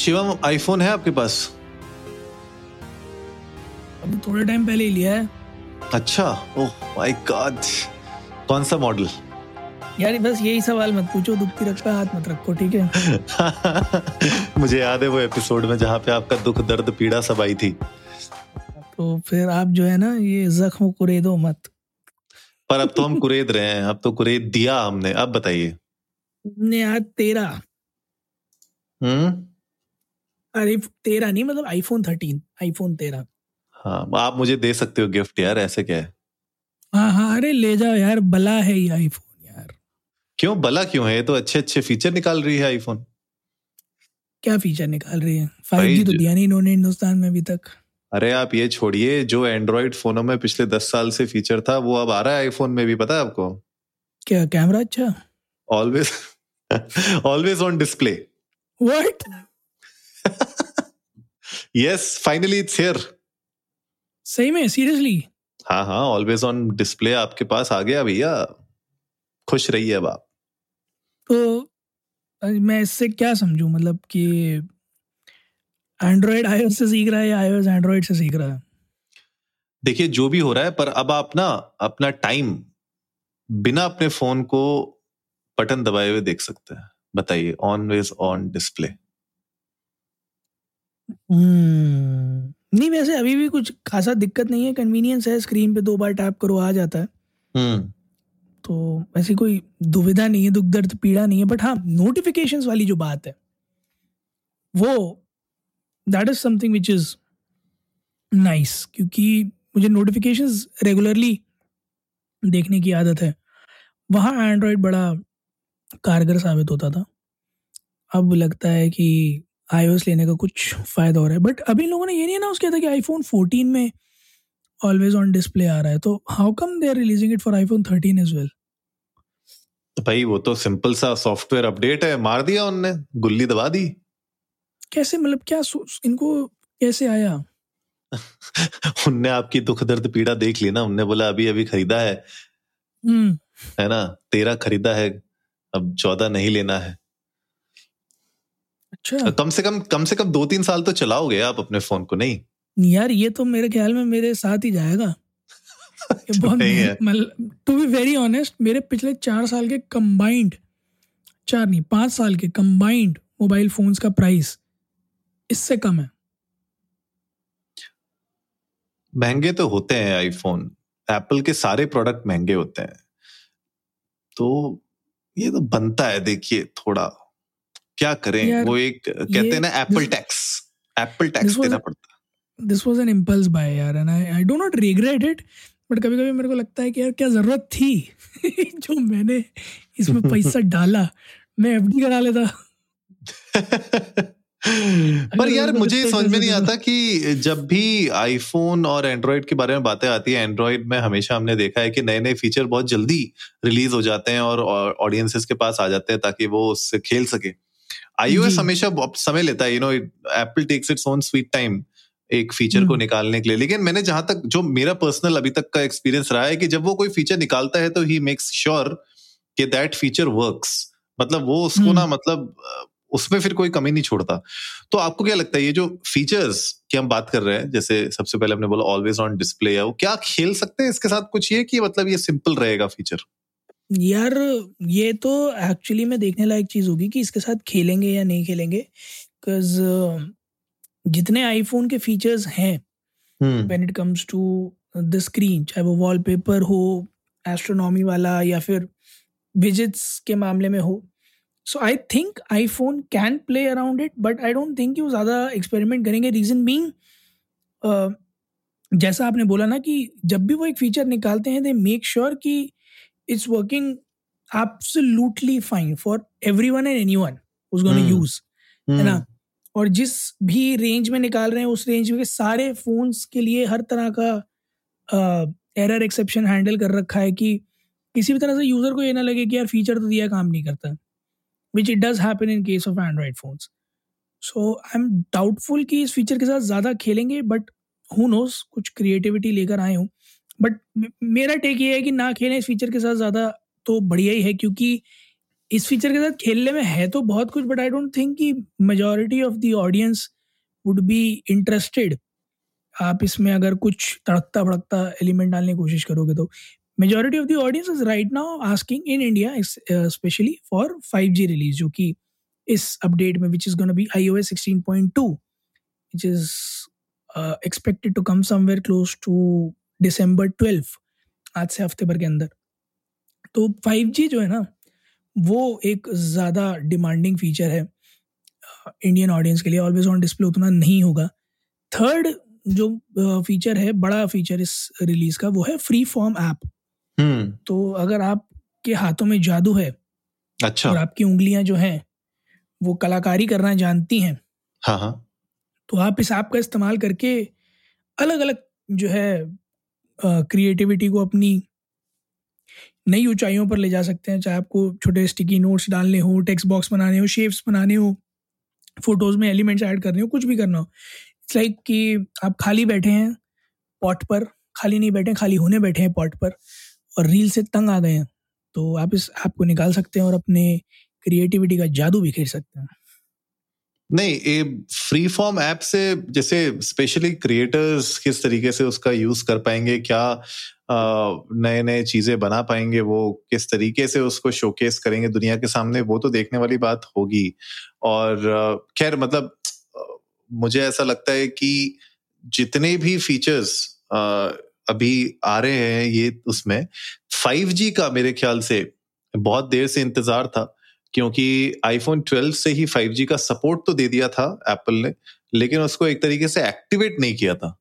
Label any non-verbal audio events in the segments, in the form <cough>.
Shivam iPhone है आपके पास? अभी थोड़े टाइम पहले ही लिया है। अच्छा ओह माय गॉड कौन सा मॉडल यार बस यही सवाल मत पूछो दुखती रख पे हाथ मत रखो ठीक है? <laughs> मुझे याद है वो एपिसोड में जहाँ पे आपका दुख दर्द पीड़ा सब आई थी। तो फिर आप जो है ना ये जख्म कुरेदो मत। पर अब तो हम कुरेद रहे हैं अब तो कुरेद दिया हमने अब बताइए। ने आज तेरा हम्म? अरे तेरा नहीं मतलब आईफोन थर्टीन आईफोन तेरह। हाँ आप मुझे दे सकते हो गिफ्ट यार ऐसे क्या है? हाँ हाँ अरे ले जाओ यार बला है ये आईफोन यार। क्यों बला क्यों है? ये तो अच्छे अच्छे फीचर निकाल रही है आईफोन क्या फीचर निकाल रही है? फाइव जी तो दिया नहीं इन्होंने हिंदुस्तान में अभी तक। अरे आप ये छोड़िए जो एंड्रॉइड फोनों में पिछले दस साल से फीचर था वो अब आ रहा है आईफोन में भी पता है आपको? क्या कैमरा अच्छा? Always always on display what yes finally it's here सही में सीरियसली हाँ हाँ ऑलवेज ऑन डिस्प्ले आपके पास आ गया भैया। खुश रहिए अब आप। तो मैं इससे क्या समझूं? मतलब कि एंड्रॉयड आईओएस से सीख रहा है या आईओएस एंड्रॉयड से सीख रहा है? देखिए जो भी हो रहा है पर अब आप ना अपना टाइम बिना अपने फ़ोन को बटन दबाए हुए देख सकते हैं। बताइए ऑनवेज ऑन डिस्प्ले हम्म। नहीं वैसे अभी भी कुछ खासा दिक्कत नहीं है। कन्वीनियंस है स्क्रीन पे दो बार टैप करो आ जाता है। हम्म। तो ऐसी कोई दुविधा नहीं है दुख दर्द पीड़ा नहीं है। बट हाँ नोटिफिकेशंस वाली जो बात है वो that is something which is nice क्योंकि मुझे नोटिफिकेशंस रेगुलरली देखने की आदत है। वहाँ एंड्रॉयड बड़ा कारगर साबित होता था। अब लगता है कि iOS लेने का कुछ फ़ायदा हो रहा है। बट अभी लोगों ने ये नहीं अनाउंस किया था कि आईफोन 14 में ऑलवेज ऑन डिस्प्ले आ रहा है। तो how come they are releasing it for iPhone 13 as well भाई वो तो सिंपल सा सॉफ्टवेयर अपडेट है मार दिया उनने गुल्ली दबा दी। कैसे मतलब क्या इनको कैसे आया? <laughs> उनने आपकी दुख दर्द पीड़ा देख ली ना उनने बोला अभी अभी खरीदा है। हम्म। है ना? तेरह खरीदा है अब चौदह नहीं लेना है। अच्छा। कम से कम कम से कम दो तीन साल तो चलाओगे आप अपने फ़ोन को नहीं? यार ये तो मेरे ख्याल में मेरे साथ ही जाएगा। टू बी वेरी ऑनेस्ट मेरे पिछले चार साल के कंबाइंड चार नहीं पाँच साल के कंबाइंड मोबाइल फोन्स का प्राइस इससे कम है। महँगे तो होते हैं आईफोन एप्पल के सारे प्रोडक्ट महँगे होते हैं। तो ये तो बनता है देखिए थोड़ा क्या करें? वो एक कहते हैं ना एप्पल टैक्स एप्पल टैक्स देना पड़ता। This was an impulse buy यार and I I do not regret it but कभी कभी मेरे को लगता है कि यार क्या ज़रूरत थी <laughs> जो मैंने इसमें पैसा <laughs> डाला। मैं एफडी करा लेता। <laughs> पर यार मुझे समझ में नहीं आता कि जब भी आईफोन और एंड्रॉइड के बारे में बातें आती है एंड्रॉइड में हमेशा हमने देखा है कि नए नए फीचर बहुत जल्दी रिलीज़ हो जाते हैं और ऑडियंसेस के पास आ जाते हैं ताकि वो उससे खेल सके। आईओएस हमेशा समय लेता है you know Apple takes its own sweet time एक फीचर को हम्म। निकालने के लिए। लेकिन मैंने जहाँ तक जो मेरा पर्सनल अभी तक का एक्सपीरियंस रहा है कि जब वो कोई फीचर निकालता है तो ही मेक्स श्योर कि दैट फीचर वर्क्स मतलब वो उसको हम्म। ना मतलब उसमें फिर कोई कमी नहीं छोड़ता। तो आपको क्या लगता है ये जो फीचर्स की हम बात कर रहे हैं जैसे सबसे पहले हमने बोला ऑलवेज ऑन डिस्प्ले है वो क्या खेल सकते हैं इसके साथ कुछ ये कि मतलब ये सिंपल रहेगा फीचर यार ये तो एक्चुअली में देखने लायक चीज़ होगी कि इसके साथ खेलेंगे या नहीं खेलेंगे बिकॉज़ जितने आईफोन के फीचर्स हैं when it comes to the screen चाहे वो वॉलपेपर हो एस्ट्रोनॉमी वाला या फिर विजिट्स के मामले में हो so I think iPhone can play around it but I don't think कि वो ज़्यादा एक्सपेरिमेंट करेंगे। रीज़न बींग जैसा आपने बोला ना कि जब भी वो एक फीचर निकालते हैं दे मेक श्योर कि it's working absolutely fine for everyone and anyone who's going to hmm, use है ना? और जिस भी रेंज में निकाल रहे हैं उस रेंज में सारे फोन्स के लिए हर तरह का एरर एक्सेप्शन हैंडल कर रखा है कि किसी भी तरह से यूज़र को ये ना लगे कि यार फीचर तो दिया काम नहीं करता। Which it does happen in case of Android phones so I am doubtful कि इस फीचर के साथ ज़्यादा खेलेंगे बट हु नोस कुछ क्रिएटिविटी लेकर आए हूँ। बट मेरा टेक ये है कि ना खेलें इस फीचर के साथ ज़्यादा तो बढ़िया ही है क्योंकि इस फीचर के साथ खेलने में है तो बहुत कुछ बट आई डोंट थिंक कि majority of the audience would be interested आप इसमें अगर कुछ तड़कता भड़कता एलिमेंट डालने की कोशिश करोगे तो। Majority of the audience is right now asking in India specially for 5G release जो कि इस अपडेट में which is gonna be iOS 16.2 which is uh, expected to come somewhere close to December 12 आज से हफ़्ते भर के अंदर। तो 5G जो है ना वो एक ज़्यादा डिमांडिंग फीचर है इंडियन ऑडियंस के लिए। ऑलवेज ऑन डिस्प्ले उतना नहीं होगा। थर्ड जो फीचर है बड़ा फीचर इस रिलीज़ का वो है फ्री फॉर्म ऐप तो अगर आपके हाथों में जादू है अच्छा। और आपकी उंगलियाँ जो हैं वो कलाकारी करना जानती हैं हाँ हाँ। तो आप इस ऐप का इस्तेमाल करके अलग अलग जो है क्रिएटिविटी को अपनी नई ऊंचाइयों पर ले जा सकते हैं, चाहे आपको छोटे स्टिकी नोट्स डालने हो टेक्स्ट बॉक्स बनाने हो शेप्स बनाने हो फ़ोटोज़ में एलिमेंट्स ऐड करने हो, कुछ भी करना हो। इट्स लाइक कि आप खाली बैठे हैं पॉट पर, खाली नहीं बैठे, खाली होने बैठे हैं पॉट पर, और रील से तंग आ गए हैं तो आप इस ऐप को निकाल सकते हैं और अपने क्रिएटिविटी का जादू बिखेर सकते हैं। नहीं, ये फ्री फॉर्म ऐप से जैसे स्पेशली क्रिएटर्स किस तरीके से उसका यूज़ कर पाएँगे, क्या नए नए चीज़ें बना पाएँगे, वो किस तरीके से उसको शोकेस करेंगे दुनिया के सामने, वो तो देखने वाली बात होगी। और खैर मतलब मुझे ऐसा लगता है कि जितने भी फीचर्स अभी आ रहे हैं ये उसमें 5G का मेरे ख्याल से बहुत देर से इंतज़ार था। क्योंकि आईफोन 12 से ही 5G का सपोर्ट तो दे दिया था एप्पल ने लेकिन उसको एक तरीके से एक्टिवेट नहीं किया था।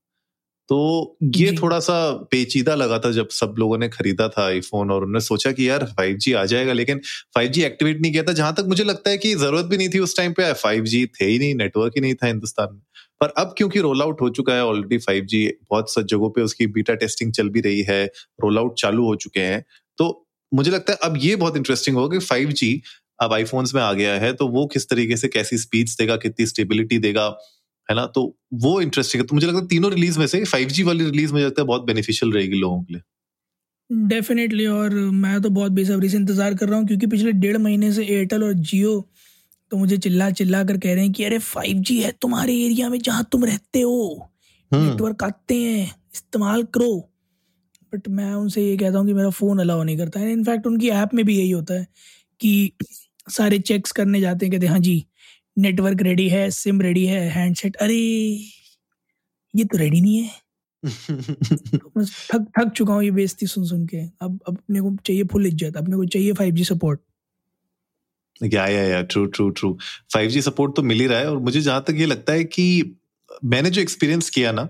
तो ये थोड़ा सा पेचीदा लगा था जब सब लोगों ने खरीदा था आईफोन और उन्होंने सोचा कि यार 5G आ जाएगा लेकिन 5G एक्टिवेट नहीं किया था जहाँ तक मुझे लगता है कि ज़रूरत भी नहीं थी उस टाइम पे 5G थे ही नहीं नेटवर्क ही नहीं था हिंदुस्तान में। पर अब क्योंकि रोल आउट हो चुका है ऑलरेडी 5G बहुत सा जगहों पे उसकी बीटा टेस्टिंग चल भी रही है रोल आउट चालू हो चुके हैं तो मुझे लगता है अब ये बहुत इंटरेस्टिंग होगा कि 5G अब आईफोन्स में आ गया है तो वो किस तरीके से कैसी स्पीड्स देगा कितनी स्टेबिलिटी देगा है ना? तो वो इंटरेस्टिंग है। तो मुझे लगता है तीनों रिलीज़ में से फाइव वाली रिलीज़ मुझे लगता है बहुत बेनिफिशियल रहेगी लोगों के लिए। डेफिनेटली और मैं तो बहुत बेसब्री से इंतज़ार कर रहा हूँ क्योंकि पिछले डेढ़ महीने से एयरटेल और जियो तो मुझे चिल्ला चिल्ला कर कह रहे हैं कि अरे फाइव जी है तुम्हारे एरिया में जहाँ तुम रहते हो। नेटवर्क हम्म। आते हैं इस्तेमाल करो। बट मैं उनसे ये कहता हूँ कि मेरा फ़ोन अलाउ नहीं करता। है इनफैक्ट उनकी ऐप में भी यही होता है कि सारे चेक्स करने जाते हैं कहते हैं हाँ जी नेटवर्क रेडी है सिम रेडी है हैंडसेट अरे ये तो रेडी नहीं है। <laughs> तो थक थक चुका हूँ ये बेइज्जती सुन सुन के। अब अपने को चाहिए फुल इज़्ज़त अपने को चाहिए फाइव जी सपोर्ट या या या true true true five G support तो मिल ही रहा है और मुझे जहाँ तक ये लगता है कि मैंने जो एक्सपीरियंस किया ना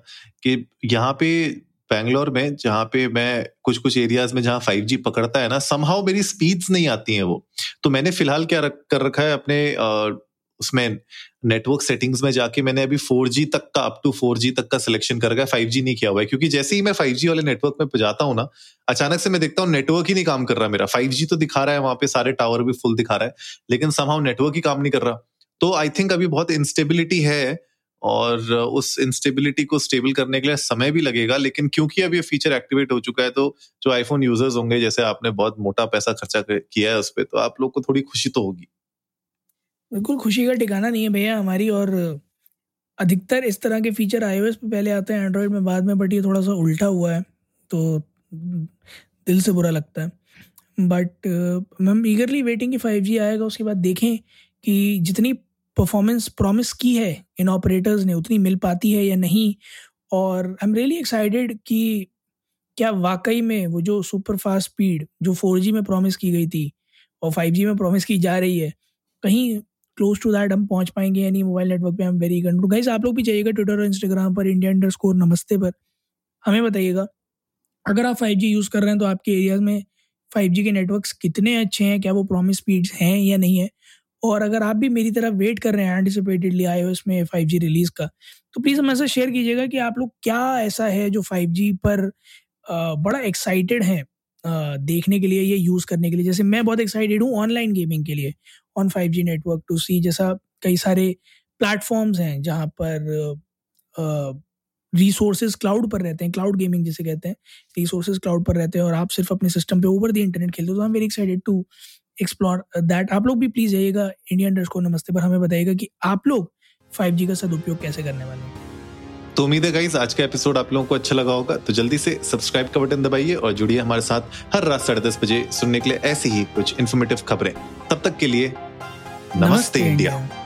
कि यहाँ पे बैंगलोर में जहाँ पे मैं कुछ कुछ एरियाज़ में जहाँ फाइव जी पकड़ता है ना समहाउ मेरी स्पीड्स नहीं आती हैं वो। तो मैंने फ़िलहाल क्या रख, कर रखा है अपने उसमें नेटवर्क सेटिंग्स में जाके मैंने अभी 4G तक का अप टू 4G तक का सिलेक्शन कर रखा है। 5G नहीं किया हुआ है क्योंकि जैसे ही मैं 5G वाले नेटवर्क में जाता हूँ ना अचानक से मैं देखता हूँ नेटवर्क ही नहीं काम कर रहा मेरा। 5G तो दिखा रहा है वहाँ पे सारे टावर भी फुल दिखा रहा है लेकिन समहाउ नेटवर्क ही काम नहीं कर रहा। तो आई थिंक अभी बहुत इंस्टेबिलिटी है और उस इंस्टेबिलिटी को स्टेबल करने के लिए समय भी लगेगा, लेकिन क्योंकि अब ये फीचर एक्टिवेट हो चुका है तो जो आईफोन यूज़र्स होंगे, जैसे आपने बहुत मोटा पैसा खर्चा किया है उस पर तो आप लोग को थोड़ी खुशी तो होगी। बिल्कुल, खुशी का ठिकाना नहीं है भैया हमारी और अधिकतर इस तरह के फीचर आईओएस पे पहले आते हैं एंड्रॉयड में बाद में बट ये थोड़ा सा उल्टा हुआ है तो दिल से बुरा लगता है। बट मैम ईगरली वेटिंग कि फाइव आएगा, उसके बाद देखें कि जितनी परफॉर्मेंस प्रॉमिस की है इन ऑपरेटर्स ने, उतनी मिल पाती है या नहीं? और आई एम रियली एक्साइटेड कि क्या वाकई में वो जो सुपर फास्ट स्पीड जो फोर में प्रॉमिस की गई थी और फाइव में प्रॉमिस की जा रही है, कहीं क्लोज टू दैट हम पहुँच पाएँगे यानी मोबाइल नेटवर्क पे हम वेरी कंट्रो गाइस आप लोग भी जाइएगा ट्विटर और इंस्टाग्राम पर इंडिया अंडर स्कोर नमस्ते पर। हमें बताइएगा, अगर आप फाइव यूज़ कर रहे हैं तो आपके एरियाज़ में फाइव के नेटवर्क्स कितने अच्छे हैं? क्या वो प्रॉमिस स्पीड्स हैं या नहीं है? और अगर आप भी मेरी तरह वेट कर रहे हैं एंटिसिपेटेडली आई में फाइव रिलीज़ का तो प्लीज़ हमसे शेयर कीजिएगा कि आप लोग क्या ऐसा है जो फाइव जी पर बड़ा एक्साइटेड हैं देखने के लिए ये यूज़ करने के लिए। जैसे मैं बहुत एक्साइटेड हूँ ऑनलाइन गेमिंग के लिए on five G network to see जैसा कई सारे प्लेटफॉर्म्स हैं जहाँ पर रिसोर्सेज क्लाउड पर रहते हैं क्लाउड गेमिंग जिसे कहते हैं रिसोर्सेज क्लाउड पर रहते हैं और आप सिर्फ़ अपने सिस्टम पे ओवर दी इंटरनेट खेलते हो तो I am very excited to explore that आप लोग भी प्लीज़ जाइएगा इंडिया अंडर नमस्ते पर हमें बताइएगा कि आप लोग फाइव का सदुपयोग कैसे करने वाले हैं। तो उम्मीद है गाइस आज का एपिसोड आप लोगों को अच्छा लगा होगा। तो जल्दी से सब्सक्राइब का बटन दबाइए और जुड़िए हमारे साथ हर रात साढ़े दस बजे सुनने के लिए ऐसी ही कुछ इन्फॉर्मेटिव खबरें। तब तक के लिए नमस्ते, नमस्ते इंडिया, इंडिया।